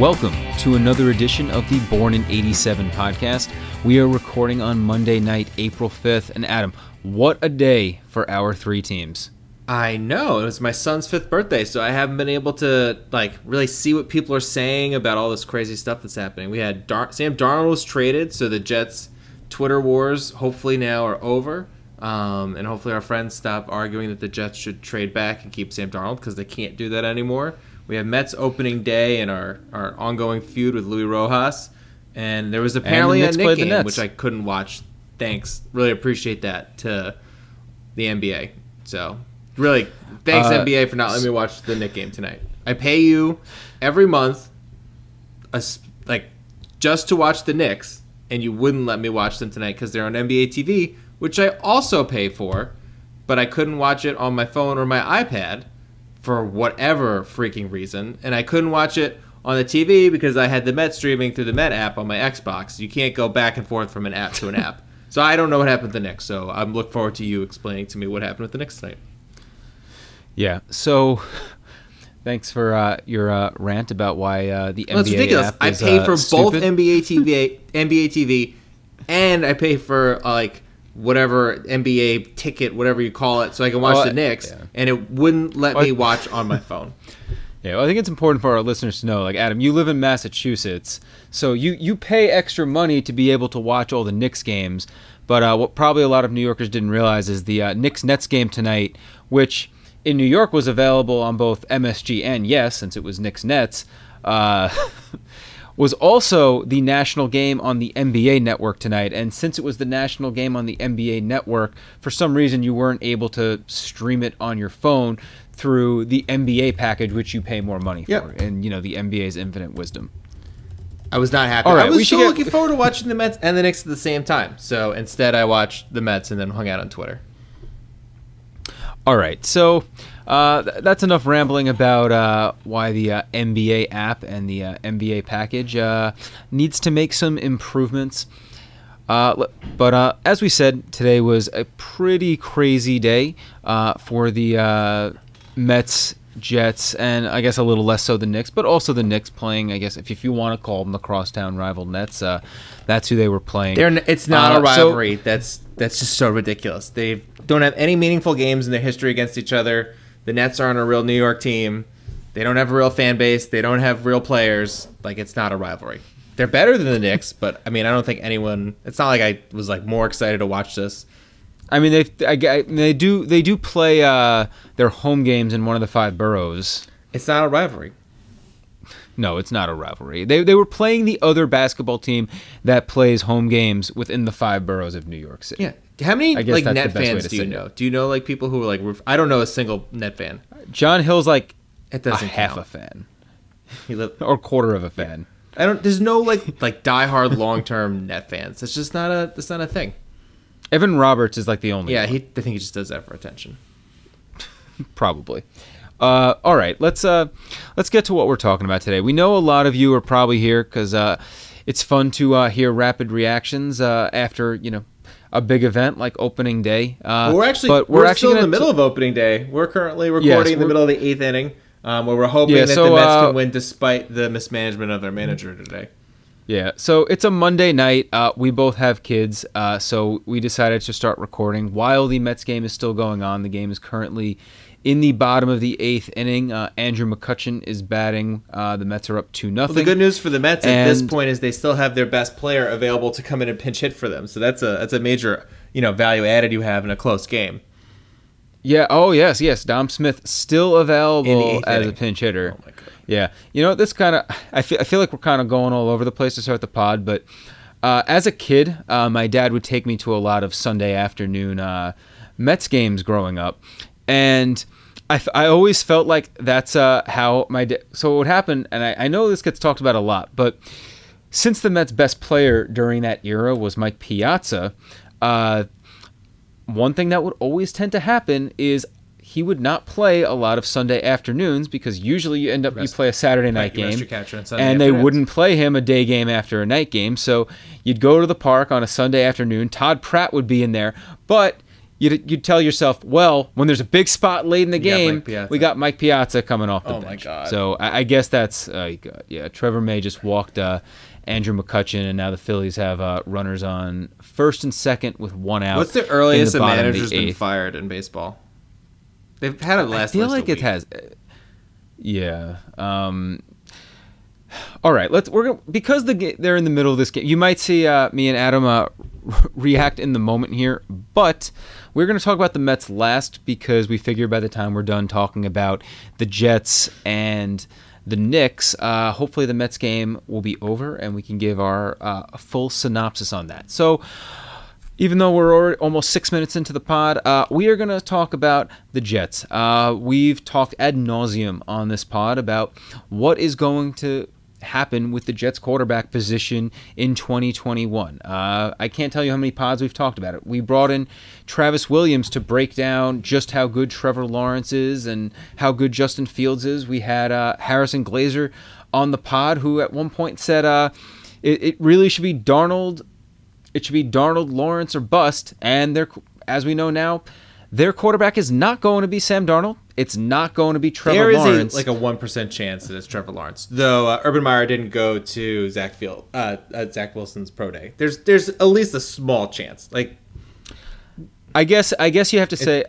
Welcome to another edition of the Born in 87 podcast. We are recording on Monday night, April 5th. And Adam, what a day for our three teams. I know. It was my son's fifth birthday, so I haven't been able to like really see what people are saying about all this crazy stuff that's happening. We had Dar- Sam Darnold was traded, so the Jets Twitter wars hopefully now are over. Um, and hopefully our friends stop arguing that the Jets should trade back and keep Sam Darnold because they can't do that anymore. We have Mets opening day and our, our ongoing feud with Luis Rojas. And there was apparently a Knicks game, which I couldn't watch. Thanks. Really appreciate that to the NBA. So, really, thanks, uh, NBA, for not letting me watch the Knick game tonight. I pay you every month, a, like, just to watch the Knicks, and you wouldn't let me watch them tonight because they're on NBA TV, which I also pay for, but I couldn't watch it on my phone or my iPad for whatever freaking reason, and I couldn't watch it on the TV because I had the Met streaming through the Met app on my Xbox. You can't go back and forth from an app to an app. So I don't know what happened the Knicks. So I'm look forward to you explaining to me what happened with the Knicks tonight. Yeah. So thanks for uh, your uh, rant about why uh, the well, NBA ridiculous. app I is, pay uh, for stupid. both NBA TV, NBA TV, and I pay for uh, like whatever NBA ticket, whatever you call it, so I can watch well, the Knicks, yeah. and it wouldn't let well, me watch on my phone. Yeah, well, I think it's important for our listeners to know. Like Adam, you live in Massachusetts, so you you pay extra money to be able to watch all the Knicks games. But uh, what probably a lot of New Yorkers didn't realize is the uh, Knicks Nets game tonight, which in New York was available on both MSG and Yes, since it was Knicks Nets. Uh, was also the national game on the NBA network tonight. And since it was the national game on the NBA network, for some reason you weren't able to stream it on your phone through the NBA package, which you pay more money for. Yep. And, you know, the NBA's infinite wisdom. I was not happy. All right, I was still get... looking forward to watching the Mets and the Knicks at the same time. So instead, I watched the Mets and then hung out on Twitter. All right, so uh, that's enough rambling about uh, why the uh, NBA app and the uh, NBA package uh, needs to make some improvements. Uh, but as we said, today was a pretty crazy day for the Mets, Jets, and I guess a little less so the Knicks, but also the Knicks playing. I guess if, if you want to call them the crosstown rival Nets, that's who they were playing. They're, it's not a rivalry. So, that's that's just so ridiculous. They don't have any meaningful games in their history against each other the Nets aren't a real New York team. They don't have a real fan base. They don't have real players. Like it's not a rivalry. They're better than the Knicks, but I mean, I don't think anyone. It's not like I was like more excited to watch this. I mean, they I, they do they do play uh, their home games in one of the five boroughs. It's not a rivalry. No, it's not a rivalry. They, they were playing the other basketball team that plays home games within the five boroughs of New York City. Yeah, how many like net fans do you know? It. Do you know like people who are like? I don't know a single net fan. John Hill's like it doesn't a half a fan, or quarter of a fan. I don't. There's no like like diehard long term net fans. It's just not a. It's not a thing. Evan Roberts is like the only. Yeah, one. he. I think he just does that for attention. Probably. Uh, all right, let's uh, let's get to what we're talking about today. We know a lot of you are probably here because uh, it's fun to uh, hear rapid reactions uh, after you know a big event like opening day. Uh, we're actually but we're, we're actually still in the middle t- of opening day. We're currently recording yes, in the middle of the eighth inning, um, where we're hoping yeah, that so, the Mets uh, can win despite the mismanagement of their manager today. Yeah, so it's a Monday night. Uh, we both have kids, uh, so we decided to start recording while the Mets game is still going on. The game is currently in the bottom of the eighth inning. Uh, Andrew McCutchen is batting. Uh, the Mets are up two nothing. Well, the good news for the Mets and, at this point is they still have their best player available to come in and pinch hit for them. So that's a that's a major you know value added you have in a close game. Yeah. Oh yes, yes. Dom Smith still available as inning. a pinch hitter. Oh yeah. You know this kind of I feel I feel like we're kind of going all over the place to start the pod, but. Uh, as a kid, uh, my dad would take me to a lot of Sunday afternoon uh, Mets games growing up, and I, I always felt like that's uh, how my da- so what would happen, and I, I know this gets talked about a lot, but since the Mets' best player during that era was Mike Piazza, uh, one thing that would always tend to happen is he would not play a lot of Sunday afternoons because usually you end up rest, you play a Saturday night game, and they wouldn't play him a day game after a night game. So you'd go to the park on a Sunday afternoon. Todd Pratt would be in there, but you'd, you'd tell yourself, well, when there's a big spot late in the game, we got Mike Piazza coming off the oh bench. My God. So I, I guess that's uh, yeah. Trevor May just walked uh, Andrew McCutchen, and now the Phillies have uh, runners on first and second with one out. What's the earliest the a manager's been fired in baseball? They've had it last. I feel like it has. Yeah. Um, all right, let's. We're gonna, because the they're in the middle of this game. You might see uh, me and Adam uh, react in the moment here, but we're going to talk about the Mets last because we figure by the time we're done talking about the Jets and the Knicks, uh, hopefully the Mets game will be over and we can give our uh, full synopsis on that. So even though we're almost six minutes into the pod, uh, we are going to talk about the Jets. Uh, we've talked ad nauseum on this pod about what is going to happen with the Jets quarterback position in 2021. Uh, I can't tell you how many pods we've talked about it. We brought in Travis Williams to break down just how good Trevor Lawrence is and how good Justin Fields is. We had uh, Harrison Glazer on the pod who at one point said uh, it, it really should be Darnold it should be Darnold, Lawrence, or bust. And they're, as we know now, their quarterback is not going to be Sam Darnold. It's not going to be Trevor there Lawrence. There is like a one percent chance that it's Trevor Lawrence, though. Uh, Urban Meyer didn't go to Zach Field, uh, uh, Zach Wilson's pro day. There's there's at least a small chance. Like, I guess I guess you have to say.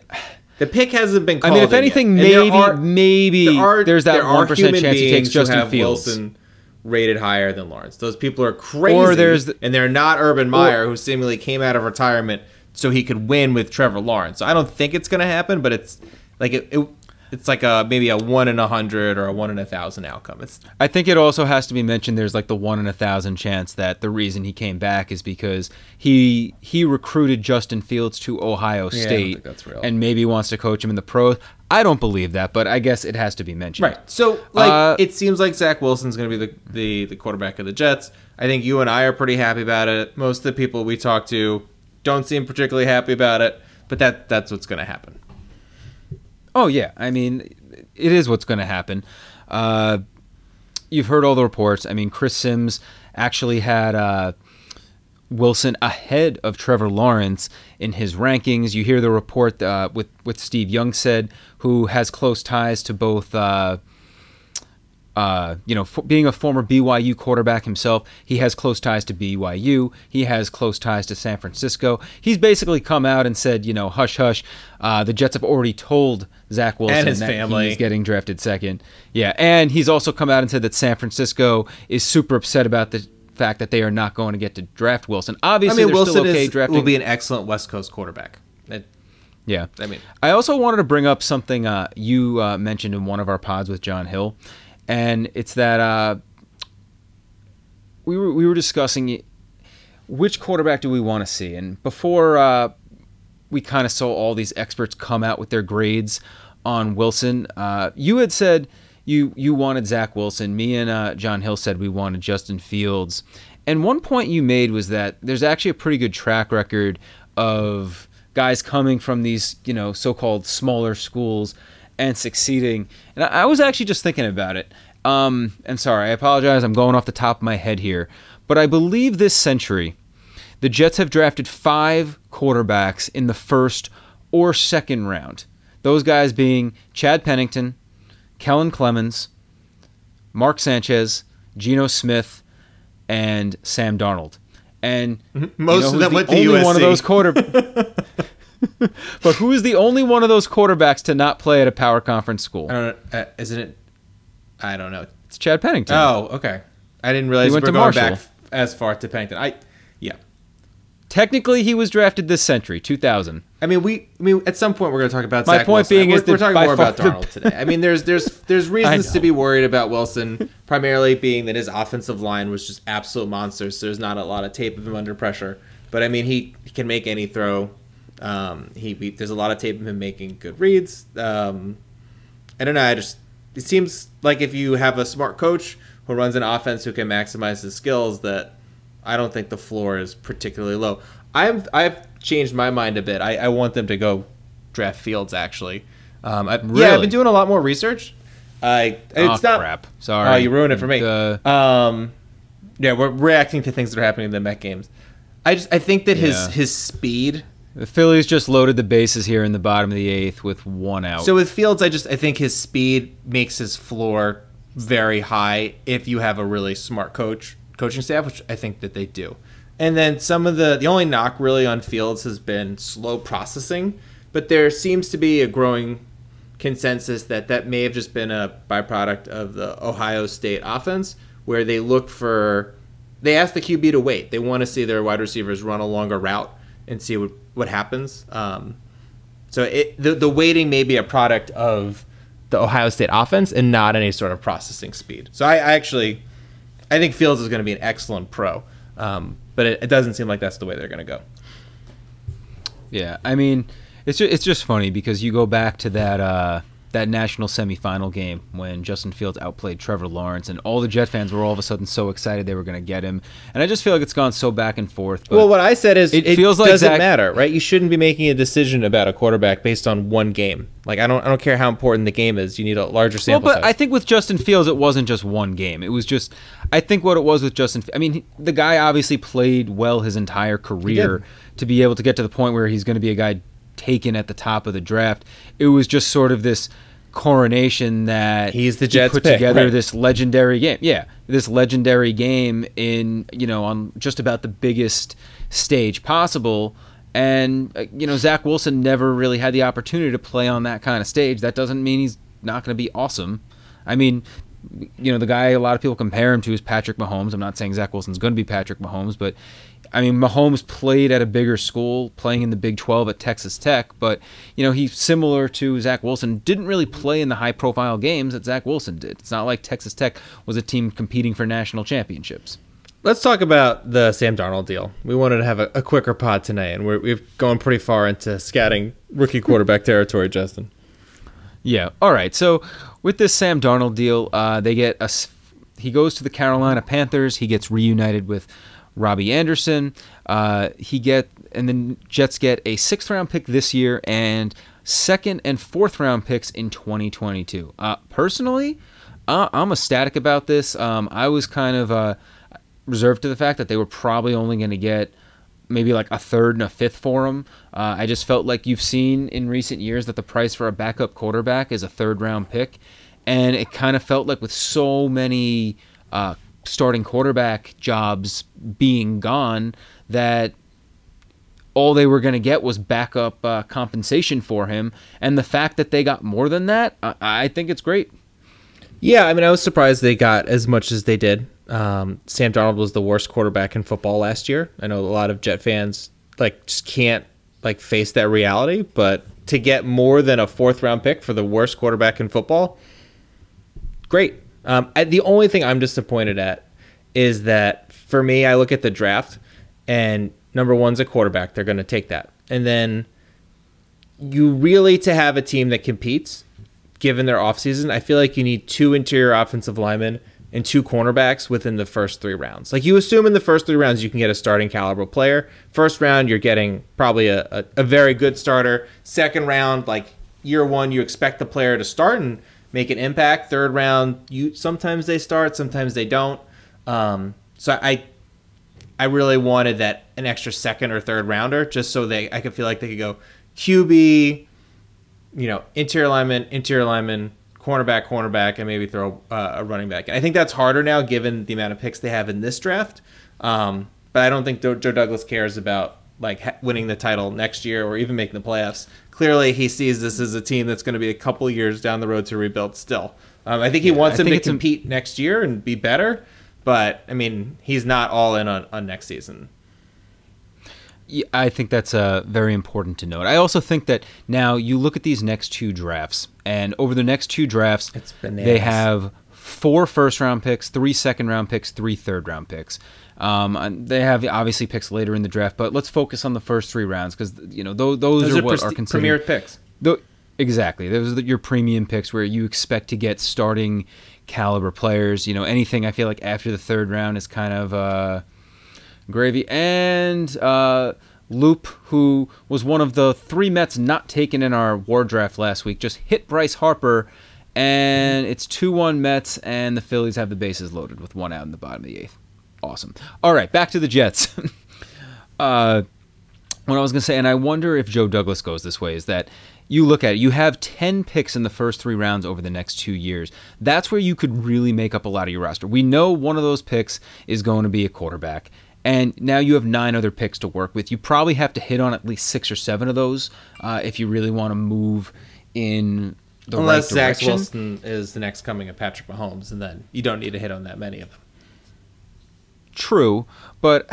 The pick hasn't been. Called. I mean, if anything, maybe are, maybe there are, there's that one percent chance he takes Justin Fields. Wilson rated higher than Lawrence. Those people are crazy. Or there's the, and they're not Urban Meyer, or, who seemingly came out of retirement so he could win with Trevor Lawrence. So I don't think it's going to happen, but it's like it, it it's like a maybe a one in a hundred or a one in a thousand outcome. It's I think it also has to be mentioned. There's like the one in a thousand chance that the reason he came back is because he he recruited Justin Fields to Ohio State, yeah, and maybe wants to coach him in the pros. I don't believe that, but I guess it has to be mentioned. Right. So like uh, it seems like Zach Wilson's going to be the, the the quarterback of the Jets. I think you and I are pretty happy about it. Most of the people we talk to don't seem particularly happy about it, but that that's what's going to happen. Oh yeah, I mean, it is what's going to happen. Uh, you've heard all the reports. I mean, Chris Sims actually had uh, Wilson ahead of Trevor Lawrence in his rankings. You hear the report uh, with with Steve Young said, who has close ties to both. Uh, you know, being a former BYU quarterback himself, he has close ties to BYU. He has close ties to San Francisco. He's basically come out and said, you know, hush, hush. Uh, the Jets have already told Zach Wilson and his that family. he's getting drafted second. Yeah, and he's also come out and said that San Francisco is super upset about the fact that they are not going to get to draft Wilson. Obviously, I mean, Wilson okay is, will be an excellent West Coast quarterback. It, yeah, I mean, I also wanted to bring up something uh, you uh, mentioned in one of our pods with John Hill and it's that uh, we were we were discussing which quarterback do we want to see, and before uh, we kind of saw all these experts come out with their grades on Wilson, uh, you had said you you wanted Zach Wilson. Me and uh, John Hill said we wanted Justin Fields. And one point you made was that there's actually a pretty good track record of guys coming from these, you know, so-called smaller schools and succeeding. And I, was actually just thinking about it. Um, and sorry, I apologize. I'm going off the top of my head here, but I believe this century, the Jets have drafted five quarterbacks in the first or second round. Those guys being Chad Pennington, Kellen Clemens, Mark Sanchez, Geno Smith, and Sam Darnold. And most you know of them went to only USC. one of those quarter. but who is the only one of those quarterbacks to not play at a power conference school? I don't know. Uh, isn't it? I don't know. It's Chad Pennington. Oh, okay. I didn't realize he went we to going Marshall. back as far to Pennington. I, yeah. Technically, he was drafted this century, 2000. I mean, we. I mean, at some point, we're going to talk about. My Zach point Wilson. being we're, is we're talking more about Darnold the... today. I mean, there's there's there's reasons to be worried about Wilson, primarily being that his offensive line was just absolute monsters. So there's not a lot of tape of him under pressure. But I mean, he, he can make any throw. Um, he, he, there's a lot of tape of him making good reads. Um, I don't know. I just it seems like if you have a smart coach who runs an offense who can maximize his skills, that I don't think the floor is particularly low. I've I've changed my mind a bit. I, I want them to go draft Fields actually. Um, I, really? Yeah, I've been doing a lot more research. I it's oh, not crap. Sorry, oh, you ruined it for me. The... Um, yeah, we're reacting to things that are happening in the Met games. I just I think that his yeah. his speed The Phillies just loaded the bases here in the bottom of the eighth with one out. So with Fields, I just I think his speed makes his floor very high if you have a really smart coach coaching staff, which I think that they do. And then some of the the only knock really on Fields has been slow processing, but there seems to be a growing consensus that that may have just been a byproduct of the Ohio State offense, where they look for they ask the QB to wait. They want to see their wide receivers run a longer route and see what what happens. Um, so it, the the waiting may be a product of the Ohio State offense and not any sort of processing speed. So I, I actually I think Fields is going to be an excellent pro, um, but it, it doesn't seem like that's the way they're going to go. Yeah, I mean, it's just, it's just funny because you go back to that uh, that national semifinal game when Justin Fields outplayed Trevor Lawrence, and all the Jet fans were all of a sudden so excited they were going to get him. And I just feel like it's gone so back and forth. well, what I said is it, it feels like doesn't Zach- matter, right? You shouldn't be making a decision about a quarterback based on one game. Like I don't I don't care how important the game is. You need a larger sample. Well, but size. I think with Justin Fields, it wasn't just one game. It was just I think what it was with Justin. I mean, the guy obviously played well his entire career to be able to get to the point where he's going to be a guy taken at the top of the draft. It was just sort of this coronation that he's the Jets he put pick, together right. this legendary game. Yeah, this legendary game in you know on just about the biggest stage possible. And uh, you know Zach Wilson never really had the opportunity to play on that kind of stage. That doesn't mean he's not going to be awesome. I mean, you know the guy a lot of people compare him to is Patrick Mahomes. I'm not saying Zach Wilson's going to be Patrick Mahomes, but I mean, Mahomes played at a bigger school, playing in the Big 12 at Texas Tech, but you know he's similar to Zach Wilson. Didn't really play in the high-profile games that Zach Wilson did. It's not like Texas Tech was a team competing for national championships. Let's talk about the Sam Darnold deal. We wanted to have a, a quicker pod tonight, and we have gone pretty far into scouting rookie quarterback territory, Justin. Yeah. All right. So with this Sam Darnold deal, uh, they get a. He goes to the Carolina Panthers. He gets reunited with Robbie Anderson. Uh, he get and then Jets get a sixth round pick this year and second and fourth round picks in 2022. Uh, personally, uh, I'm ecstatic about this. Um, I was kind of uh, reserved to the fact that they were probably only going to get maybe like a third and a fifth for him. Uh, I just felt like you've seen in recent years that the price for a backup quarterback is a third round pick, and it kind of felt like with so many uh, starting quarterback jobs being gone that all they were going to get was backup uh, compensation for him. And the fact that they got more than that, I, I, think it's great. Yeah, I mean, I was surprised they got as much as they did. Um, Sam Darnold was the worst quarterback in football last year. I know a lot of Jet fans like just can't like face that reality, but to get more than a fourth round pick for the worst quarterback in football, great. Um, I, the only thing I'm disappointed at is that for me, I look at the draft and number one's a quarterback. They're going to take that. And then you really, to have a team that competes, given their offseason, I feel like you need two interior offensive linemen and two cornerbacks within the first three rounds. Like you assume in the first three rounds you can get a starting caliber player. First round you're getting probably a, a, a, very good starter. Second round, like year one, you expect the player to start and make an impact. Third round, you sometimes they start, sometimes they don't. Um, so I I really wanted that an extra second or third rounder just so they I could feel like they could go QB, you know, interior lineman, interior lineman, cornerback, cornerback, and maybe throw uh, a running back. And I think that's harder now given the amount of picks they have in this draft. Um, but I don't think Joe Douglas cares about like winning the title next year or even making the playoffs. Clearly, he sees this as a team that's going to be a couple years down the road to rebuild. Still, um, I think he yeah, wants them to compete a... next year and be better. But I mean, he's not all in on, on next season. Yeah, I think that's uh, very important to note. I also think that now you look at these next two drafts, and over the next two drafts, they have four first round picks, three second round picks, three third round picks. Um, they have obviously picks later in the draft, but let's focus on the first three rounds because you know those, those, those are, are, what are considered premier picks. exactly, those are your premium picks where you expect to get starting caliber players. You know, anything I feel like after the third round is kind of uh, gravy. And uh, Loup, who was one of the three Mets not taken in our war draft last week, just hit Bryce Harper. And it's 2 1 Mets, and the Phillies have the bases loaded with one out in the bottom of the eighth. Awesome. All right, back to the Jets. uh, what I was going to say, and I wonder if Joe Douglas goes this way, is that you look at it, you have 10 picks in the first three rounds over the next two years. That's where you could really make up a lot of your roster. We know one of those picks is going to be a quarterback. And now you have nine other picks to work with. You probably have to hit on at least six or seven of those uh, if you really want to move in the Unless right. Zach Wilson is the next coming of Patrick Mahomes, and then you don't need to hit on that many of them. True, but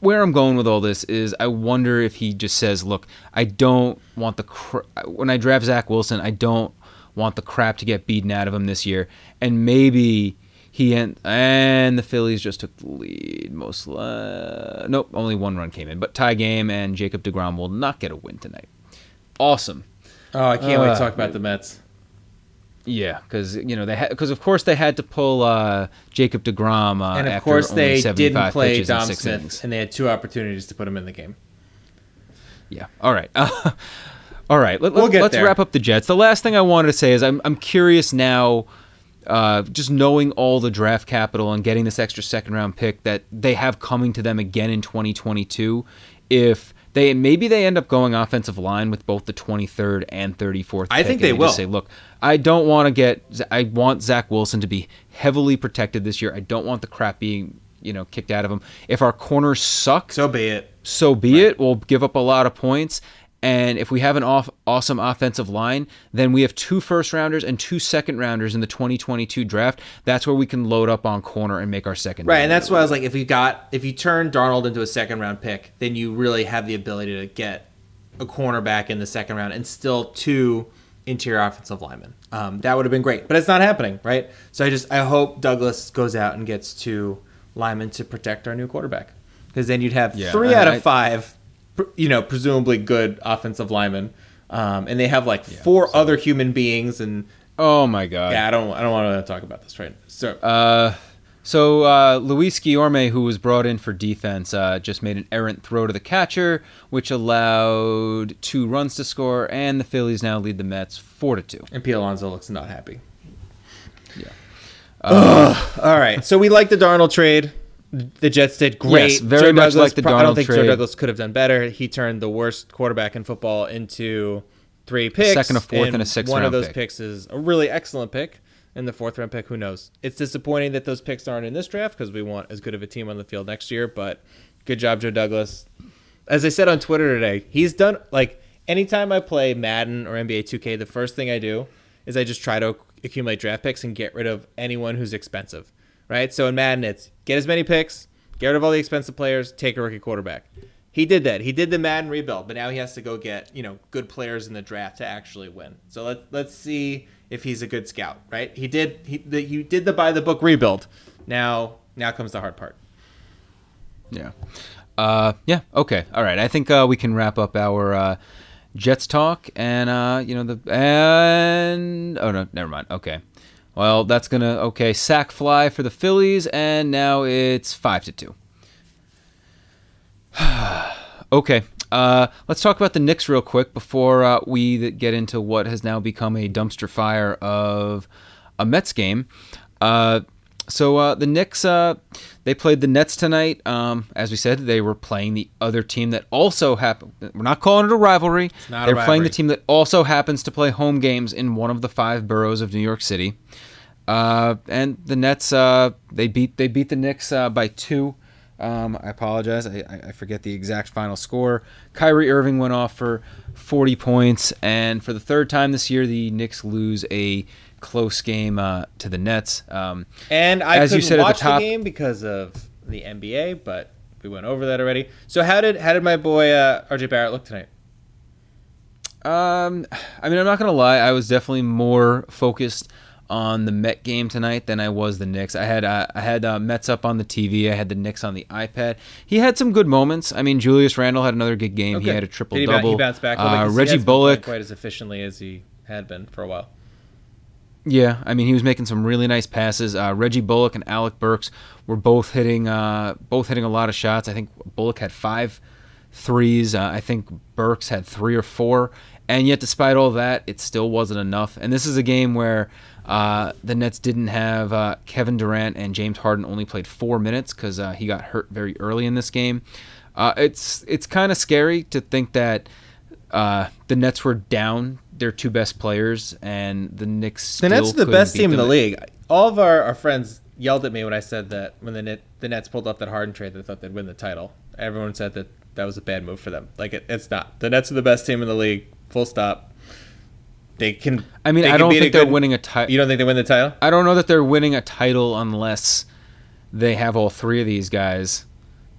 where I'm going with all this is I wonder if he just says, "Look, I don't want the cr- when I draft Zach Wilson, I don't want the crap to get beaten out of him this year." And maybe he and and the Phillies just took the lead. Most uh, nope, only one run came in, but tie game, and Jacob deGrom will not get a win tonight. Awesome. Oh, I can't uh, wait to talk about the Mets. Yeah, because you know they had because of course they had to pull uh, Jacob deGrom, uh, and of course they didn't play Dom Smith, innings. and they had two opportunities to put him in the game. Yeah. All right. Uh, all right. Let, we'll let's there. wrap up the Jets. The last thing I wanted to say is I'm I'm curious now. Uh, just knowing all the draft capital and getting this extra second round pick that they have coming to them again in 2022, if they maybe they end up going offensive line with both the 23rd and 34th. I think they, they will say, look, I don't want to get. I want Zach Wilson to be heavily protected this year. I don't want the crap being you know kicked out of him. If our corners suck, so be it. So be right. it. We'll give up a lot of points, and if we have an off, awesome offensive line, then we have two first rounders and two second rounders in the 2022 draft. That's where we can load up on corner and make our second. Right, and that's why I was like, if you got if you turn Darnold into a second round pick, then you really have the ability to get a cornerback in the second round and still two interior offensive linemen. Um, that would have been great, but it's not happening, right? So I just I hope Douglas goes out and gets two linemen to protect our new quarterback, because then you'd have yeah, three out of five you know, presumably good offensive linemen. Um, and they have like yeah, four so. other human beings and oh my god yeah i don't i don't want to talk about this right so uh so uh, Luis Guillorme, who was brought in for defense, uh, just made an errant throw to the catcher, which allowed two runs to score, and the Phillies now lead the Mets four to two. And Pete Alonso looks not happy. Yeah. Uh, all right. So we like the Darnold trade the Jets did great. Yes, very Joe much Douglas, like the Darnold I don't think trade. Joe Douglas could have done better. He turned the worst quarterback in football into three picks. Second, a fourth, and, and a sixth. One of those pick. picks is a really excellent pick. And the fourth round pick, who knows? It's disappointing that those picks aren't in this draft because we want as good of a team on the field next year. But good job, Joe Douglas. As I said on Twitter today, he's done like anytime I play Madden or NBA 2K, the first thing I do is I just try to accumulate draft picks and get rid of anyone who's expensive. Right? So in Madden, it's get as many picks, Get rid of all the expensive players, take a rookie quarterback. He did that. He did the Madden rebuild, but now he has to go get you know good players in the draft to actually win. So let let's see if he's a good scout, right? He did he the, you did the by the book rebuild. Now now comes the hard part. Yeah. Uh, yeah. Okay. All right. I think uh, we can wrap up our uh, Jets talk, and uh, you know the and oh no, never mind. Okay. Well, that's gonna okay sack fly for the Phillies, and now it's five to two. okay, uh, let's talk about the Knicks real quick before uh, we get into what has now become a dumpster fire of a Mets game. Uh, so uh, the Knicks, uh, they played the Nets tonight. Um, as we said, they were playing the other team that also happened. We're not calling it a rivalry. They're a rivalry. playing the team that also happens to play home games in one of the five boroughs of New York City. Uh, and the Nets, uh, they beat they beat the Knicks uh, by two. Um, I apologize, I, I forget the exact final score. Kyrie Irving went off for 40 points, and for the third time this year, the Knicks lose a close game uh, to the Nets. Um, and I as you said watch at the, top, the game because of the NBA, but we went over that already. So how did how did my boy uh, RJ Barrett look tonight? Um, I mean, I'm not gonna lie, I was definitely more focused on the Met game tonight than I was the Knicks. I had uh, I had uh, Mets up on the TV. I had the Knicks on the iPad. He had some good moments. I mean, Julius Randle had another good game. Okay. He had a triple double. He bounced back. Uh, Reggie Bullock quite as efficiently as he had been for a while. Yeah, I mean, he was making some really nice passes. Uh, Reggie Bullock and Alec Burks were both hitting uh, both hitting a lot of shots. I think Bullock had five threes. Uh, I think Burks had three or four. And yet, despite all that, it still wasn't enough. And this is a game where uh, the Nets didn't have uh, Kevin Durant and James Harden only played four minutes because uh, he got hurt very early in this game. Uh, it's it's kind of scary to think that uh, the Nets were down their two best players, and the Knicks. The Nets are the best team in the league. All of our, our friends yelled at me when I said that when the Net, the Nets pulled off that Harden trade, they thought they'd win the title. Everyone said that that was a bad move for them. Like it, it's not. The Nets are the best team in the league. Full stop. They can. I mean, I don't think they're winning a title. You don't think they win the title? I don't know that they're winning a title unless they have all three of these guys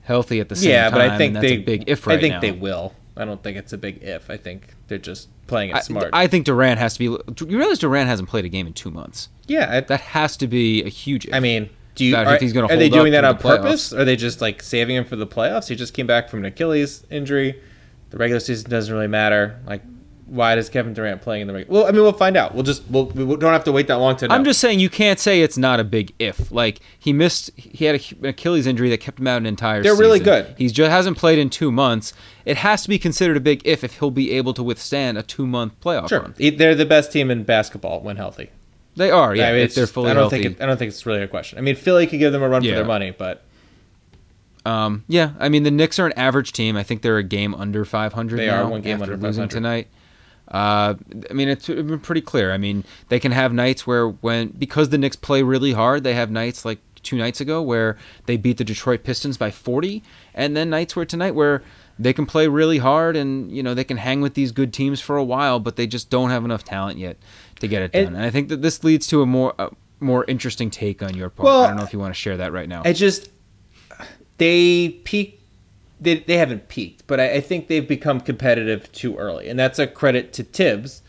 healthy at the same yeah, time. Yeah, but I think they big if right I think now. they will. I don't think it's a big if. I think they're just playing it smart. I think Durant has to be. You realize Durant hasn't played a game in two months. Yeah, I, that has to be a huge. If. I mean, do you are, he's are they doing that on purpose? Or are they just like saving him for the playoffs? He just came back from an Achilles injury. The regular season doesn't really matter. Like why does Kevin Durant playing in the regular? Well, I mean, we'll find out. We'll just we'll, we don't have to wait that long to know. I'm just saying you can't say it's not a big if. Like he missed, he had an Achilles injury that kept him out an entire. They're season. really good. He just hasn't played in two months. It has to be considered a big if if he'll be able to withstand a two month playoff sure. run. They're the best team in basketball when healthy. They are, yeah. I mean, if they're fully I don't healthy. think it, I don't think it's really a question. I mean, Philly could give them a run yeah. for their money, but. Um, yeah, I mean the Knicks are an average team. I think they're a game under 500 they now are one game under losing 500. tonight. Uh, I mean, it's been pretty clear. I mean, they can have nights where when because the Knicks play really hard, they have nights like two nights ago where they beat the Detroit Pistons by 40, and then nights where tonight where they can play really hard and you know they can hang with these good teams for a while, but they just don't have enough talent yet to get it done. And, and I think that this leads to a more a more interesting take on your part. Well, I don't know if you want to share that right now. It just they peak they, they haven't peaked, but I, I, think they've become competitive too early. And that's a credit to Thibs.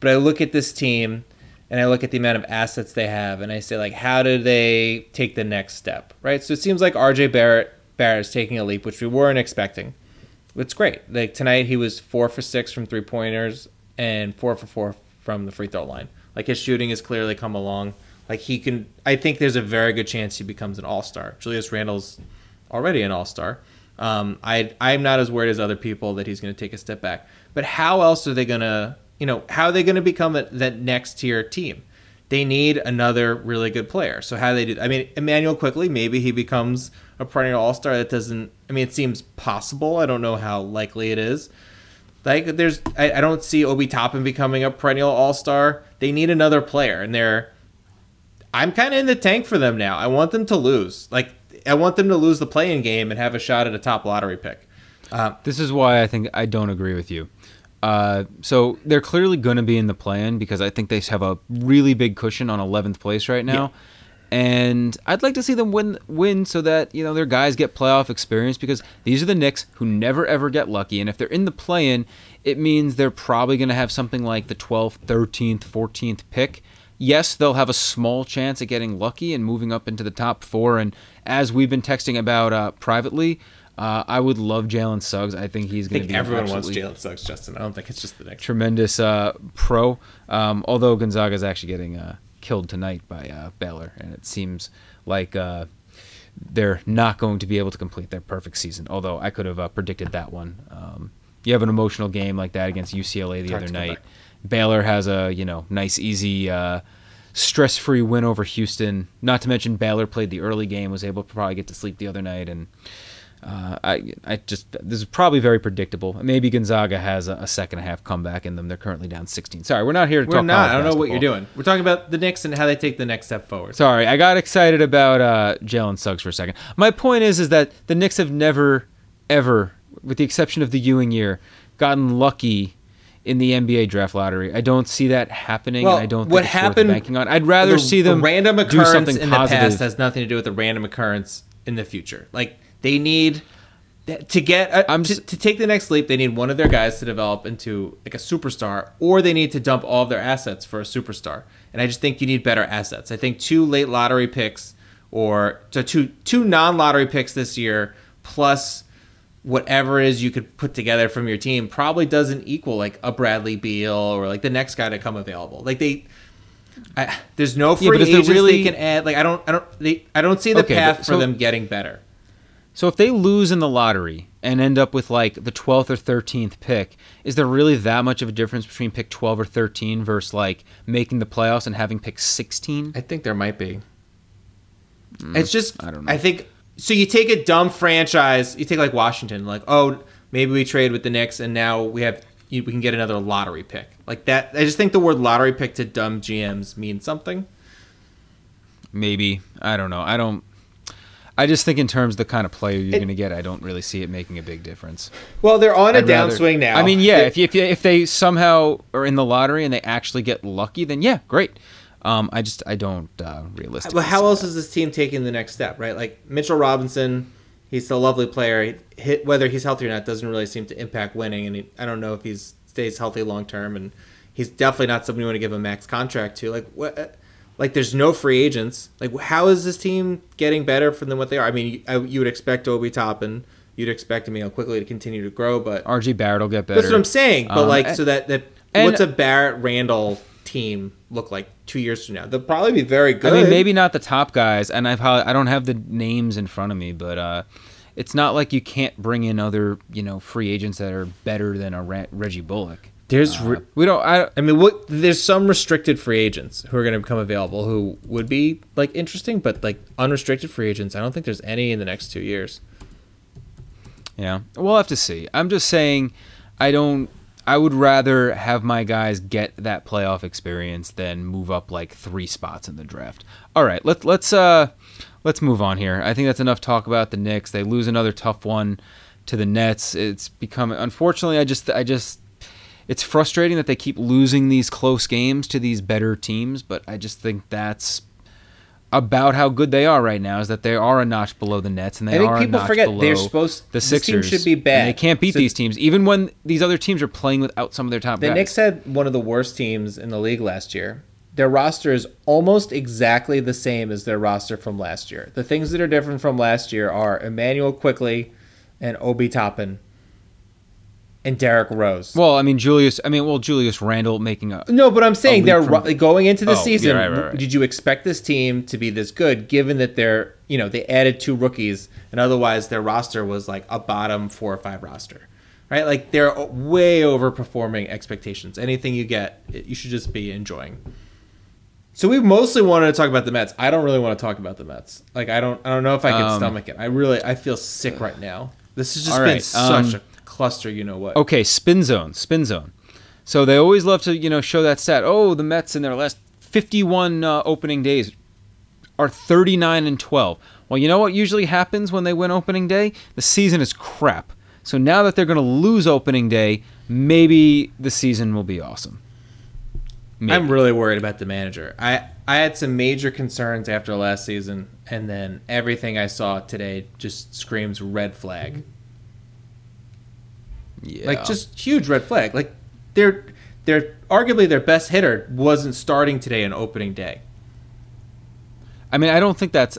But I look at this team and I look at the amount of assets they have and I say like how do they take the next step? Right? So it seems like RJ Barrett Barrett is taking a leap, which we weren't expecting. It's great. Like tonight he was four for six from three pointers and four for four from the free throw line. Like his shooting has clearly come along. Like he can I think there's a very good chance he becomes an all star. Julius Randle's already an all star. Um, I I'm not as worried as other people that he's going to take a step back. But how else are they going to, you know, how are they going to become that next tier team? They need another really good player. So how do they do? I mean, Immanuel Quickley maybe he becomes a perennial All Star. That doesn't. I mean, it seems possible. I don't know how likely it is. Like, there's, I, I don't see Obi Toppin becoming a perennial All Star. They need another player, and they're. I'm kind of in the tank for them now. I want them to lose. Like I want them to lose the play-in game and have a shot at a top lottery pick. Uh, this is why I think I don't agree with you. Uh, so they're clearly going to be in the plan because I think they have a really big cushion on 11th place right now. Yeah. And I'd like to see them win win so that, you know, their guys get playoff experience because these are the Knicks who never ever get lucky and if they're in the play-in, it means they're probably going to have something like the 12th, 13th, 14th pick yes, they'll have a small chance at getting lucky and moving up into the top four. And as we've been texting about uh, privately, uh, I would love Jalen Suggs. I think he's going to be. Everyone wants Jalen Suggs, Justin. I don't think it's just the next. Tremendous uh, pro. Um, although Gonzaga is actually getting uh, killed tonight by uh, Baylor, and it seems like uh, they're not going to be able to complete their perfect season. Although I could have uh, predicted that one. Um, you have an emotional game like that against UCLA the other night. Baylor has a you know nice easy uh, stress-free win over Houston. Not to mention Baylor played the early game, was able to probably get to sleep the other night, and uh, I I just this is probably very predictable. Maybe Gonzaga has a, a, second half comeback in them. They're currently down 16. Sorry, we're not here to talk. we're not. I don't know what you're doing. We're talking about the Knicks and how they take the next step forward. Sorry, I got excited about uh, Jalen Suggs for a second. My point is is that the Knicks have never, ever, with the exception of the Ewing year, gotten lucky in the NBA draft lottery. I don't see that happening. Well, and I don't think what happened, banking on. I'd rather the, see them random occurrence do something in positive. the past has nothing to do with a random occurrence in the future. Like they need to get a, I'm just, to, to take the next leap. They need one of their guys to develop into like a superstar, or they need to dump all of their assets for a superstar. And I just think you need better assets. I think two late lottery picks or so two two non lottery picks this year plus whatever it is you could put together from your team probably doesn't equal like a Bradley Beal or like the next guy to come available. Like they, I, there's no free yeah, agents really, they can add. Like I don't, I don't, they, I don't see the okay, path so, for them getting better. So if they lose in the lottery and end up with like the 12th or 13th pick, is there really that much of a difference between pick 12 or 13 versus like making the playoffs and having pick 16? I think there might be. Mm, it's just I don't know. I think so you take a dumb franchise, you take like Washington, like oh maybe we trade with the Knicks and now we have we can get another lottery pick like that. I just think the word lottery pick to dumb GMs means something. Maybe I don't know. I don't. I just think in terms of the kind of player you're going to get, I don't really see it making a big difference. Well, they're on a downswing now. I mean, yeah, if, you, if, you, if they somehow are in the lottery and they actually get lucky, then yeah, great. Um, I just I don't uh, realistically. But how else that. is this team taking the next step, right? Like Mitchell Robinson, he's a lovely player. He hit, whether he's healthy or not doesn't really seem to impact winning, and he, I don't know if he stays healthy long term. And he's definitely not somebody you want to give a max contract to. Like what? Like there's no free agents. Like how is this team getting better from than what they are? I mean, you, you would expect Obi Toppin, you'd expect you Quickley to continue to grow, but RJ Barrett will get better. That's what I'm saying. But um, like, so that that what's a Barrett Randle team look like two years from now? They'll probably be very good. I mean, maybe not the top guys, and I've I don't have the names in front of me, but uh, it's not like you can't bring in other you know free agents that are better than a Reggie Bullock. There's uh, we don't. I, I mean, what? There's some restricted free agents who are going to become available who would be like interesting, but like unrestricted free agents, I don't think there's any in the next two years. Yeah, we'll have to see. I'm just saying, I don't. I would rather have my guys get that playoff experience than move up like three spots in the draft. All right, let's let's uh let's move on here. I think that's enough talk about the Knicks. They lose another tough one to the Nets. It's become unfortunately. I just I just it's frustrating that they keep losing these close games to these better teams, but I just think that's about how good they are right now is that they are a notch below the Nets and they I think are people forget they're supposed the Sixers should be bad. they can't beat so, these teams even when these other teams are playing without some of their top the guys. Knicks had one of the worst teams in the league last year. Their roster is almost exactly the same as their roster from last year. The things that are different from last year are Immanuel Quickley and Obi Toppin and Derrick Rose. Well, I mean Julius. I mean, well, Julius Randle making a no, but I'm saying they're from, going into the oh, season. Yeah, right, right, right. Did you expect this team to be this good, given that they're you know they added two rookies, and otherwise their roster was like a bottom four or five roster, right? Like they're way overperforming expectations. Anything you get, you should just be enjoying. So we mostly wanted to talk about the Mets. I don't really want to talk about the Mets. Like I don't, I don't know if I can um, stomach it. I really, I feel sick right now. This has just been such um, a cluster, you know what. Okay, spin zone, spin zone. So they always love to, you know, show that stat. Oh, the Mets in their last 51 uh, opening days are 39 and 12. Well, you know what usually happens when they win opening day? The season is crap. So now that they're going to lose opening day, maybe the season will be awesome. Maybe. I'm really worried about the manager. I I had some major concerns after last season, and then everything I saw today just screams red flag. Yeah. Like just huge red flag. Like they're they're arguably their best hitter wasn't starting today on opening day. I mean, I don't think that's.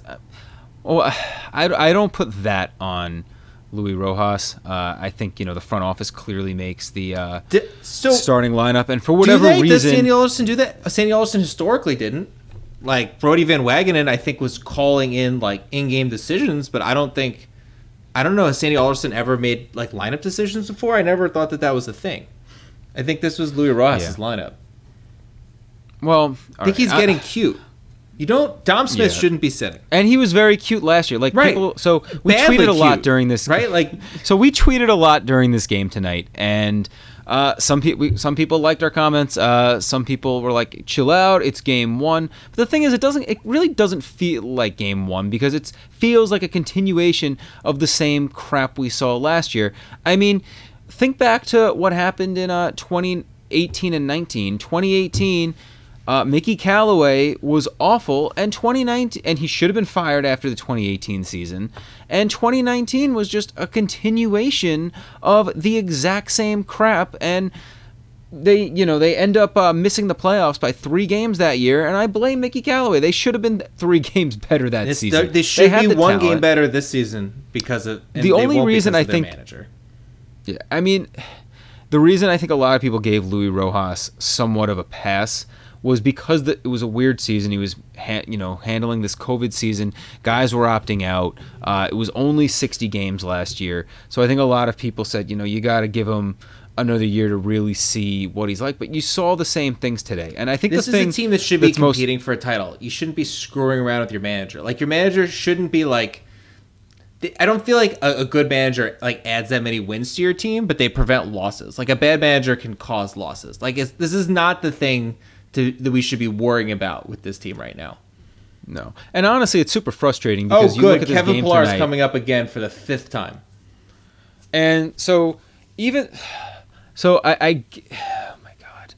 Oh, I, I don't put that on Luis Rojas. Uh, I think you know the front office clearly makes the uh, so starting lineup, and for whatever do they, reason, does Sandy Alderson do that? Sandy Alderson historically didn't. Like Brodie Van Wagenen, I think was calling in like in-game decisions, but I don't think I don't know. Has Sandy Alderson ever made like lineup decisions before? I never thought that that was a thing. I think this was Luis Rojas' yeah. lineup. Well, I think right. he's getting cute. You don't. Dom Smith yeah. shouldn't be sitting. And he was very cute last year. Like right. people. So we Badly tweeted a lot cute, during this. Right. Like. So we tweeted a lot during this game tonight, and uh, some people some people liked our comments. Uh, some people were like, "Chill out, it's game one." But the thing is, it doesn't. It really doesn't feel like game one because it feels like a continuation of the same crap we saw last year. I mean, think back to what happened in uh, 2018 and 19. 2018 uh, Mickey Callaway was awful, and 2019, and he should have been fired after the 2018 season. And 2019 was just a continuation of the exact same crap, and they, you know, they end up uh, missing the playoffs by three games that year, and I blame Mickey Callaway. They should have been three games better that it's season. The, they should they be one talent. game better this season because of the only reason I think. Manager. Yeah, I mean, the reason I think a lot of people gave Luis Rojas somewhat of a pass was because the, it was a weird season. He was, ha- you know, handling this COVID season. Guys were opting out. Uh, it was only 60 games last year, so I think a lot of people said, you know, you got to give him another year to really see what he's like. But you saw the same things today, and I think this the is a team that should be competing most... for a title. You shouldn't be screwing around with your manager. Like your manager shouldn't be like I don't feel like a, a, good manager like adds that many wins to your team, but they prevent losses. Like a bad manager can cause losses. Like this is not the thing to, that we should be worrying about with this team right now. No, and honestly, it's super frustrating because oh, you good. look at Kevin Pillar is coming up again for the fifth time, and so even so, I, I oh my god,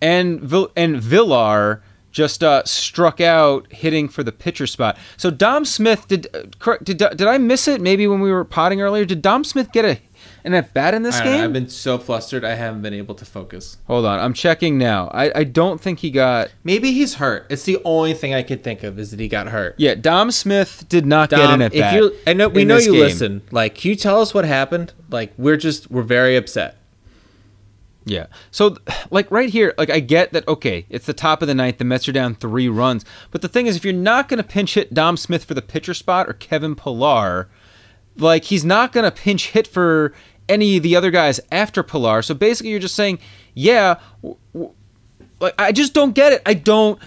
and and Villar just uh, struck out hitting for the pitcher spot. So Dom Smith did uh, did did I miss it? Maybe when we were potting earlier, did Dom Smith get a an at bat in this game? Know, I've been so flustered, I haven't been able to focus. Hold on, I'm checking now. I, I don't think he got. Maybe he's hurt. It's the only thing I could think of is that he got hurt. Yeah, Dom Smith did not Dom, get an at bat. I know we know you game. listen. Like, can you tell us what happened? Like, we're just we're very upset. Yeah. So, like right here, like I get that. Okay, it's the top of the ninth. The Mets are down three runs. But the thing is, if you're not going to pinch hit Dom Smith for the pitcher spot or Kevin Pillar, like he's not going to pinch hit for any of the other guys after Pillar. So basically, you're just saying, yeah, w- w- like I just don't get it. I don't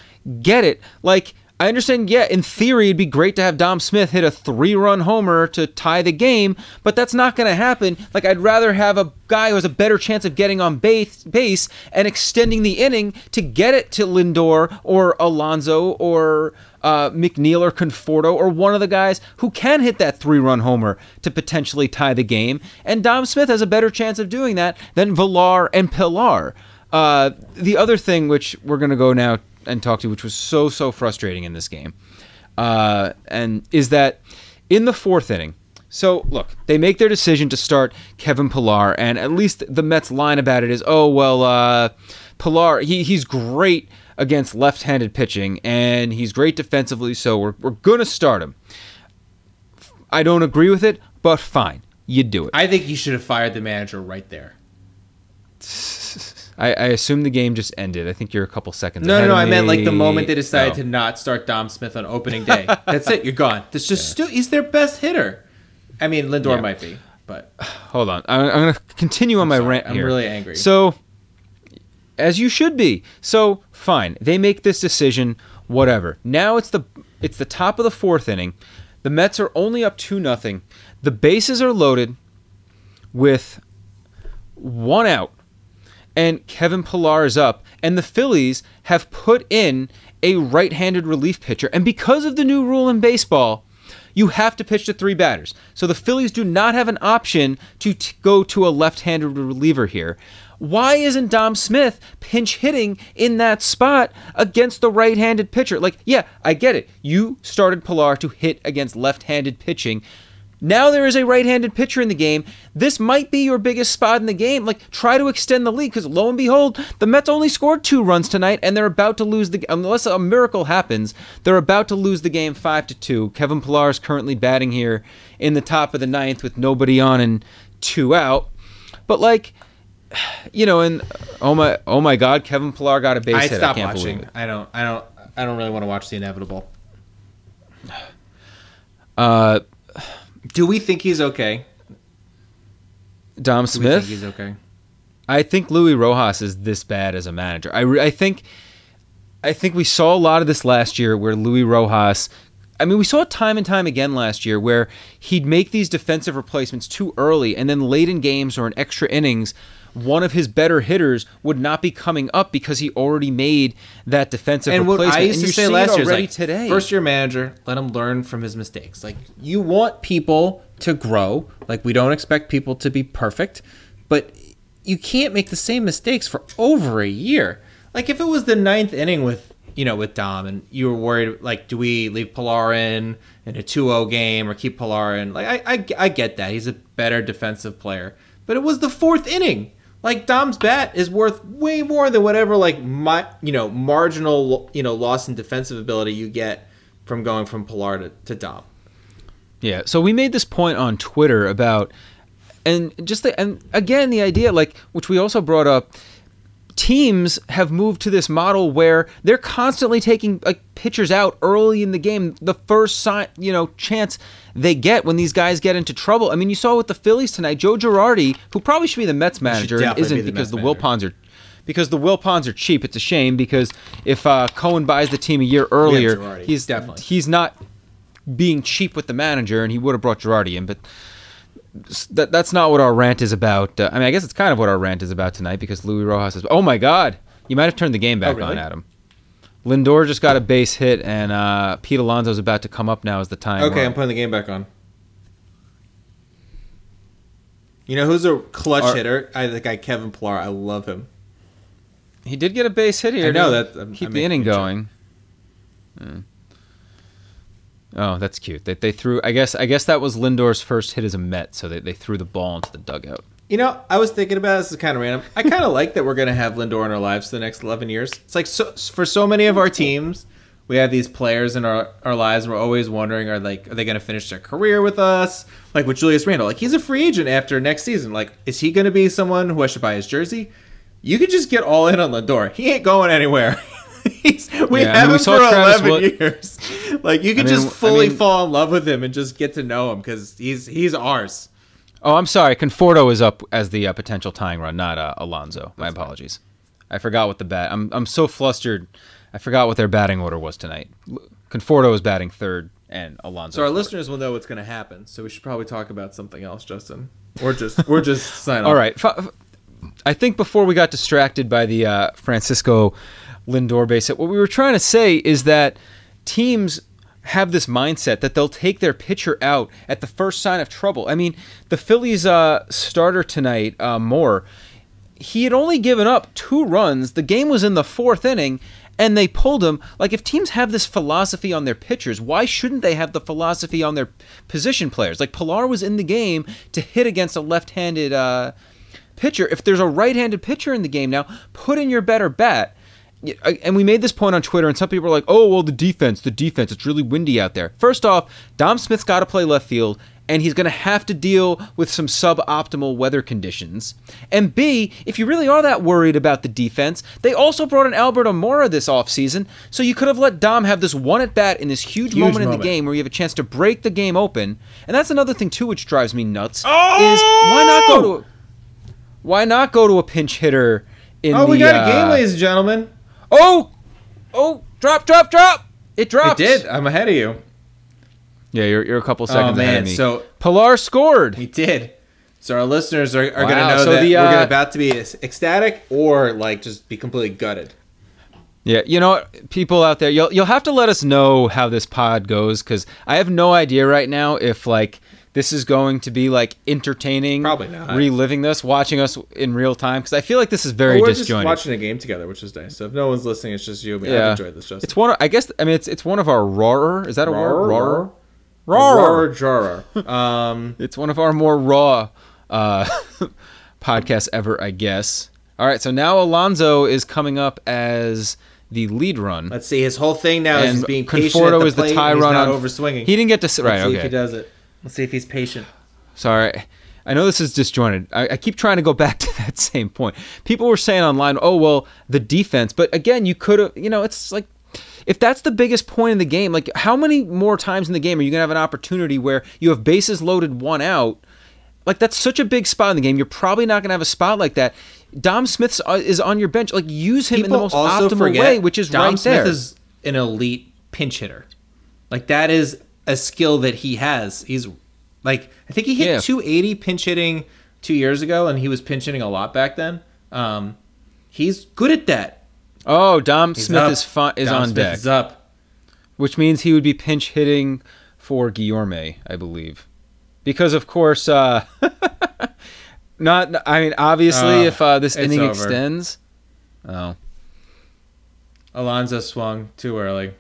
get it. Like I understand, yeah, in theory, it'd be great to have Dom Smith hit a three run homer to tie the game, but that's not going to happen. Like, I'd rather have a guy who has a better chance of getting on base, base and extending the inning to get it to Lindor or Alonso or uh, McNeil or Conforto or one of the guys who can hit that three run homer to potentially tie the game. And Dom Smith has a better chance of doing that than Villar and Pillar. Uh, the other thing, which we're going to go now and talk to, which was so so frustrating in this game, uh, and is that in the fourth inning. So look, they make their decision to start Kevin Pillar, and at least the Mets line about it is, oh well, uh, Pillar he he's great against left-handed pitching, and he's great defensively, so we're we're gonna start him. I don't agree with it, but fine, you do it. I think you should have fired the manager right there. I, I assume the game just ended. I think you're a couple seconds. No, no, no. I meant like the moment they decided oh. to not start Dom Smith on opening day. That's it. You're gone. That's just yeah. stu- he's their best hitter. I mean, Lindor yeah. might be, but hold on. I'm, I'm going to continue on I'm my sorry. rant I'm really angry. So, as you should be. So fine, they make this decision. Whatever. Now it's the it's the top of the fourth inning. The Mets are only up two nothing. The bases are loaded with one out and Kevin Pillar is up, and the Phillies have put in a right handed relief pitcher. And because of the new rule in baseball, you have to pitch to three batters. So the Phillies do not have an option to t- go to a left handed reliever here. Why isn't Dom Smith pinch hitting in that spot against the right handed pitcher? Like, yeah, I get it. You started Pillar to hit against left handed pitching. Now there is a right-handed pitcher in the game. This might be your biggest spot in the game. Like try to extend the lead because lo and behold, the Mets only scored two runs tonight, and they're about to lose the. Unless a miracle happens, they're about to lose the game five to two. Kevin Pillar is currently batting here in the top of the ninth with nobody on and two out. But like, you know, and oh my, oh my God, Kevin Pillar got a base I hit. I can't watching. I don't, I don't, I don't really want to watch the inevitable. Uh do we think he's okay? Dom Smith. Think he's okay. I think Luis Rojas is this bad as a manager. I, I think I think we saw a lot of this last year where Luis Rojas I mean, we saw it time and time again last year where he'd make these defensive replacements too early, and then late in games or in extra innings, one of his better hitters would not be coming up because he already made that defensive and replacement. What I used and to say last year, like, today. first year manager, let him learn from his mistakes. Like you want people to grow. Like we don't expect people to be perfect, but you can't make the same mistakes for over a year. Like if it was the ninth inning with you know with Dom and you were worried like do we leave Pillar in in a 2-0 game or keep Pillar in? Like I, I I get that he's a better defensive player, but it was the fourth inning. Like Dom's bat is worth way more than whatever like my you know marginal you know loss in defensive ability you get from going from Pillar to, to Dom. Yeah. So we made this point on Twitter about and just the, and again the idea like which we also brought up teams have moved to this model where they're constantly taking like pitchers out early in the game the first sign you know chance they get when these guys get into trouble. I mean you saw with the phillies tonight. Joe girardi who probably should be the mets manager and isn't be because the wilpons are because the wilpons are cheap. It's a shame because if uh, cohen buys the team a year earlier he's definitely. he's not being cheap with the manager, and he would have brought Girardi in, but that that's not what our rant is about. Uh, I mean, I guess it's kind of what our rant is about tonight because Luis Rojas is. Oh my God, you might have turned the game back oh, really? on, Adam. Lindor just got a base hit, and uh, Pete Alonso's about to come up now Is the time. Okay. I'm putting the game back on. You know who's a clutch Our, hitter? I the guy Kevin Pillar. I love him. He did get a base hit here. I know that. I'm, keep I'm the inning going. Hmm. Oh, that's cute. They, they threw. I guess. I guess that was Lindor's first hit as a Met, so they, they threw the ball into the dugout. You know, I was thinking about this. Is kind of random. I kind of like that we're to have Lindor in our lives for the next eleven years. It's like so for so many of our teams, we have these players in our, our lives. We're always wondering, are like, are they to finish their career with us? Like with Julius Randle, like he's a free agent after next season. Like, is he to be someone who I should buy his jersey? You could just get all in on Lindor. He ain't going anywhere. we yeah, have I mean, him for Travis 11 years. like you could I mean, just fully I mean, fall in love with him and just get to know him because he's he's ours. Oh, I'm sorry. Conforto is up as the uh, potential tying run, not uh, Alonso. My That's apologies. Fine. I forgot what the bat. I'm I'm so flustered. I forgot what their batting order was tonight. Conforto is batting third, and Alonso. So our listeners will know what's going to happen. So we should probably talk about something else, Justin, or just or just sign off. All right. I think before we got distracted by the uh, Francisco Lindor base hit, what we were trying to say is that teams have this mindset that they'll take their pitcher out at the first sign of trouble. I mean, the Phillies uh, starter tonight, uh, Moore, he had only given up two runs. The game was in the fourth inning, and they pulled him. Like, if teams have this philosophy on their pitchers, why shouldn't they have the philosophy on their position players? Like, Pillar was in the game to hit against a left handed uh, pitcher. If there's a right handed pitcher in the game now, put in your better bat and we made this point on Twitter, and some people are like, "Oh, well, the defense, the defense, it's really windy out there." First off, Dom Smith's got to play left field, and he's going to have to deal with some suboptimal weather conditions. And B, if you really are that worried about the defense, they also brought in Albert Almora this offseason, so you could have let Dom have this one at bat in this huge, huge moment, moment, in the game where you have a chance to break the game open. And that's another thing too, which drives me nuts. Oh! Is why not go to a, why not go to a pinch hitter? In the? oh, the, we got a game, uh, ladies and gentlemen. Oh, oh, drop, drop, drop! It dropped. It did. I'm ahead of you. Yeah, you're, you're a couple seconds oh, man. ahead of me. So Pillar scored. He did. So our listeners are, are wow. going to know so that the, uh, we're going about to be ecstatic or like just be completely gutted. Yeah, you know, people out there, you'll you'll have to let us know how this pod goes because I have no idea right now if like this is going to be like entertaining. Probably not. Reliving this, watching us in real time because I feel like this is very well, we're disjointed. just watching a game together, which is nice. So if no one's listening, it's just you. I yeah. I've enjoyed this. Justin. It's one. Of, I guess. I mean, it's it's one of our rawer. Is that a word? Rawer. Rawer. Rawer. Um, it's one of our more raw uh, podcasts ever, I guess. All right, so now Alonso is coming up as the lead run. Let's see. His whole thing now and is being. Conforto the is the tie run. Not over swinging. He didn't get to. Right. Let's okay. if he does it. Let's see if he's patient. Sorry. I know this is disjointed. I, I, keep trying to go back to that same point. People were saying online, oh, well, the defense. But again, you could have, you know, it's like, if that's the biggest point in the game, like, how many more times in the game are you going to have an opportunity where you have bases loaded, one out? Like, that's such a big spot in the game. You're probably not going to have a spot like that. Dom Smith uh, is on your bench. Like, use him People in the most optimal way, which is Dom right Smith there. is an elite pinch hitter. Like, that is a skill that he has. He's like I think he hit yeah. 280 pinch hitting two years ago, and he was pinch hitting a lot back then. Um, he's good at that. Oh, Dom he's Smith up. is fi- is Dom on Smith deck. Is up, which means he would be pinch hitting for Guillorme, I believe, because of course, uh, not. I mean, obviously, uh, if uh, this inning over. extends, oh, Alonso swung too early.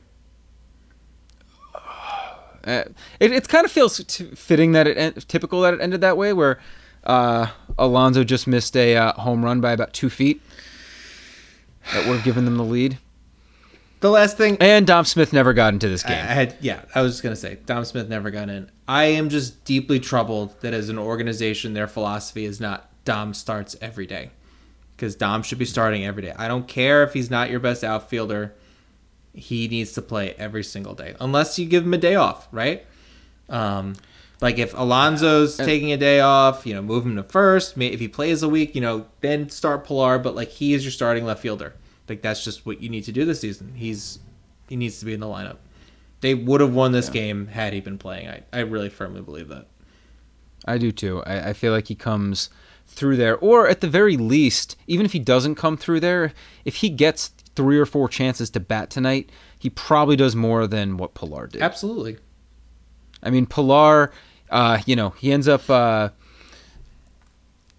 Uh, it it kind of feels t- fitting that it en- typical that it ended that way, where uh, Alonso just missed a uh, home run by about two feet. That would have given them the lead. The last thing, and Dom Smith never got into this game. I, I had, yeah, I was just gonna say Dom Smith never got in. I am just deeply troubled that as an organization, their philosophy is not Dom starts every day, because Dom should be starting every day. I don't care if he's not your best outfielder he needs to play every single day, unless you give him a day off, right? Um, like if Alonso's taking a day off, you know, move him to first. If he plays a week, you know, then start Pillar. But like he is your starting left fielder. Like that's just what you need to do this season. He's he needs to be in the lineup. They would have won this yeah. game had he been playing. I, I really firmly believe that. I do too. I, I feel like he comes through there, or at the very least, even if he doesn't come through there, if he gets three or four chances to bat tonight, he probably does more than what Pillar did. Absolutely. I mean, Pillar, uh, you know, he ends up. Uh,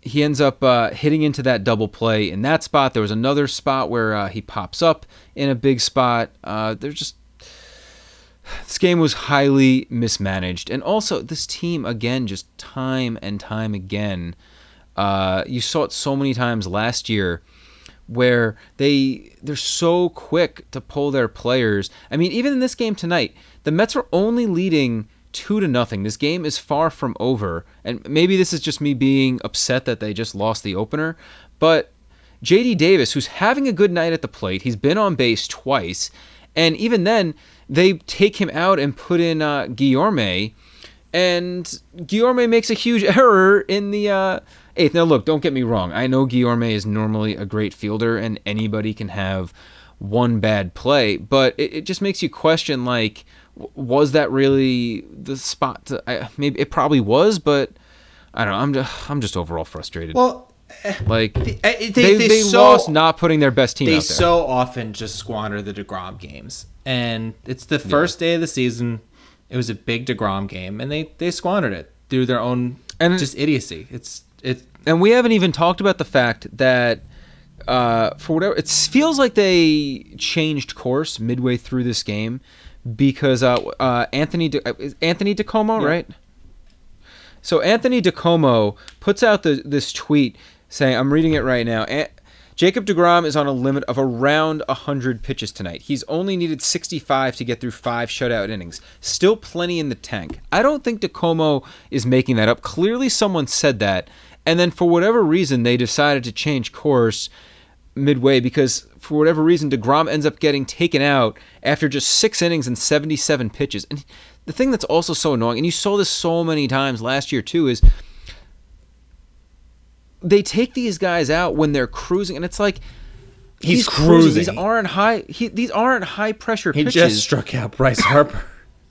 he ends up uh, hitting into that double play in that spot. There was another spot where uh, he pops up in a big spot. Uh, there's just this game was highly mismanaged, and also this team again, just time and time again. Uh, you saw it so many times last year where they they're so quick to pull their players. I mean, even in this game tonight, the Mets are only leading two to nothing. This game is far from over, and maybe this is just me being upset that they just lost the opener. But JD Davis, who's having a good night at the plate, he's been on base twice, and even then they take him out and put in uh, Guillorme, and Guillorme makes a huge error in the. Uh, eighth. Now, look, don't get me wrong. I know Guillorme is normally a great fielder, and anybody can have one bad play, but it, it just makes you question, like, was that really the spot? To, I, maybe it probably was, but I don't know. I'm just, I'm just overall frustrated. Well, eh, like eh, they, they, they, they so, lost not putting their best team. They so often just squander the deGrom games, and it's the first yeah. day of the season. It was a big deGrom game, and they they squandered it through their own and just idiocy. It's it, and we haven't even talked about the fact that uh, for whatever it feels like they changed course midway through this game because uh, uh, Anthony De, uh, Anthony DiComo, yeah. right? So Anthony DiComo puts out the, this tweet saying, "I'm reading it right now." Jacob deGrom is on a limit of around 100 pitches tonight. He's only needed 65 to get through five shutout innings. Still plenty in the tank. I don't think DiComo is making that up. Clearly, someone said that, and then for whatever reason, they decided to change course midway because for whatever reason, deGrom ends up getting taken out after just six innings and 77 pitches. And the thing that's also so annoying, and you saw this so many times last year too, is they take these guys out when they're cruising, and it's like he's, he's cruising. cruising. These aren't high. He, these aren't high pressure he pitches. just struck out Bryce Harper.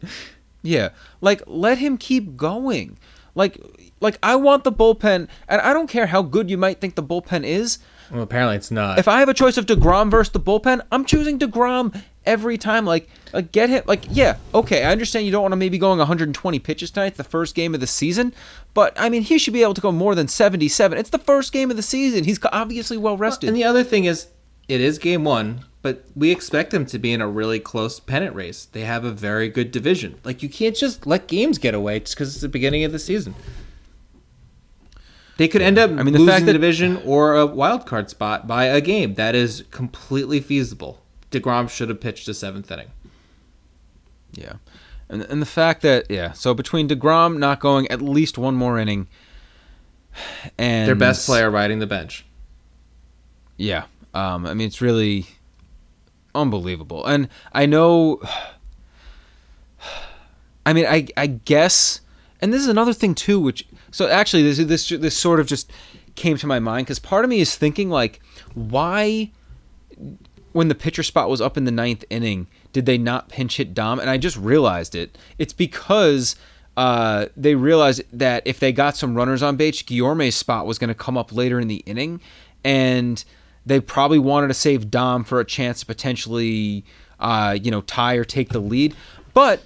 yeah, like let him keep going. Like like I want the bullpen, and I don't care how good you might think the bullpen is. Well, apparently it's not. If I have a choice of deGrom versus the bullpen, I'm choosing deGrom every time. Like, like get him. Like, yeah, okay. I understand you don't want to maybe going 120 pitches tonight. It's the first game of the season, but I mean, he should be able to go more than 77. It's the first game of the season. He's obviously well rested. And the other thing is, it is game one, but we expect them to be in a really close pennant race. They have a very good division. Like, you can't just let games get away just because it's the beginning of the season. They could end up I mean, the losing fact that, the division or a wild card spot by a game. That is completely feasible. deGrom should have pitched a seventh inning. Yeah, and and the fact that yeah, so between deGrom not going at least one more inning, and their best player riding the bench. Yeah, um, I mean it's really unbelievable, and I know. I mean, I I guess, and this is another thing too, which so actually, this this this sort of just came to my mind because part of me is thinking like, why, when the pitcher spot was up in the ninth inning, did they not pinch hit Dom? And I just realized it. It's because. Uh, they realized that if they got some runners on base, Guillorme's spot was going to come up later in the inning, and they probably wanted to save Dom for a chance to potentially, uh, you know, tie or take the lead. But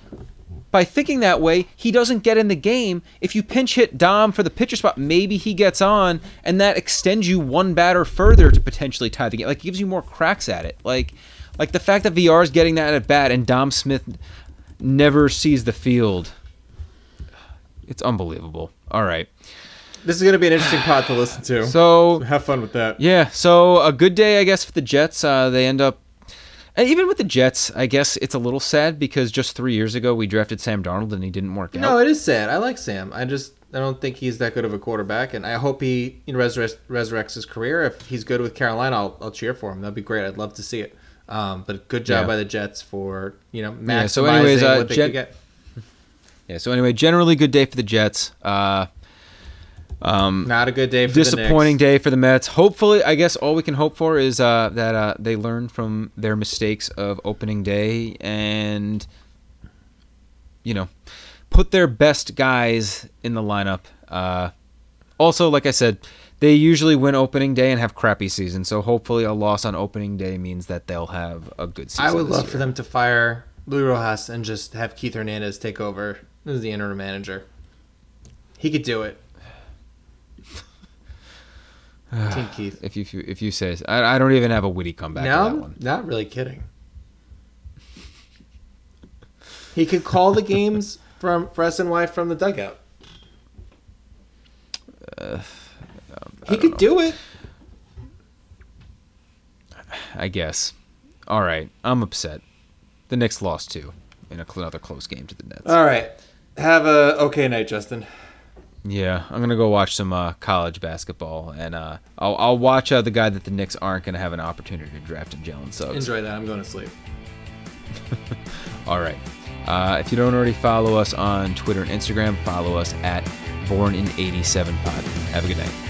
by thinking that way, he doesn't get in the game. If you pinch hit Dom for the pitcher spot, maybe he gets on, and that extends you one batter further to potentially tie the game. Like, gives you more cracks at it. Like, like the fact that Villar is getting that at bat and Dom Smith never sees the field. It's unbelievable. All right. This is going to be an interesting pot to listen to. So, so have fun with that. Yeah. So a good day, I guess, for the Jets. Uh, they end up and even with the Jets, I guess it's a little sad because just three years ago we drafted Sam Darnold and he didn't work out. No, it is sad. I like Sam. I just I don't think he's that good of a quarterback, and I hope he you know, resurrects, resurrects his career. If he's good with Carolina, I'll, I'll cheer for him. That'd be great. I'd love to see it. Um, but good job yeah. by the Jets for you know maximizing yeah, so anyways, uh, what they Jet- could get. Yeah. So anyway, generally good day for the Jets. Uh, um, Not a good day. for Disappointing day for the Mets. Hopefully, I guess all we can hope for is uh, that uh, they learn from their mistakes of opening day and you know, put their best guys in the lineup. Uh, also, like I said, they usually win opening day and have crappy season. So hopefully, a loss on opening day means that they'll have a good season. I would love year. for them to fire Lou Rojas and just have Keith Hernandez take over as the interim manager. He could do it. Team Keith. If you if you, if you say, I, I don't even have a witty comeback. Now, to that one. not really kidding. He could call the games from for SNY from the dugout. Uh, he could do it. I guess. All right, I'm upset. The Knicks lost too in a another close game to the Nets. All right. Have a okay night, Justin. Yeah, I'm gonna go watch some uh, college basketball, and uh, I'll, I'll watch uh, the guy that the Knicks aren't gonna have an opportunity to draft in Jalen Suggs. Enjoy that. I'm going to sleep. All right. Uh, if you don't already follow us on Twitter and Instagram, follow us at Born in 87 Pod. Have a good night.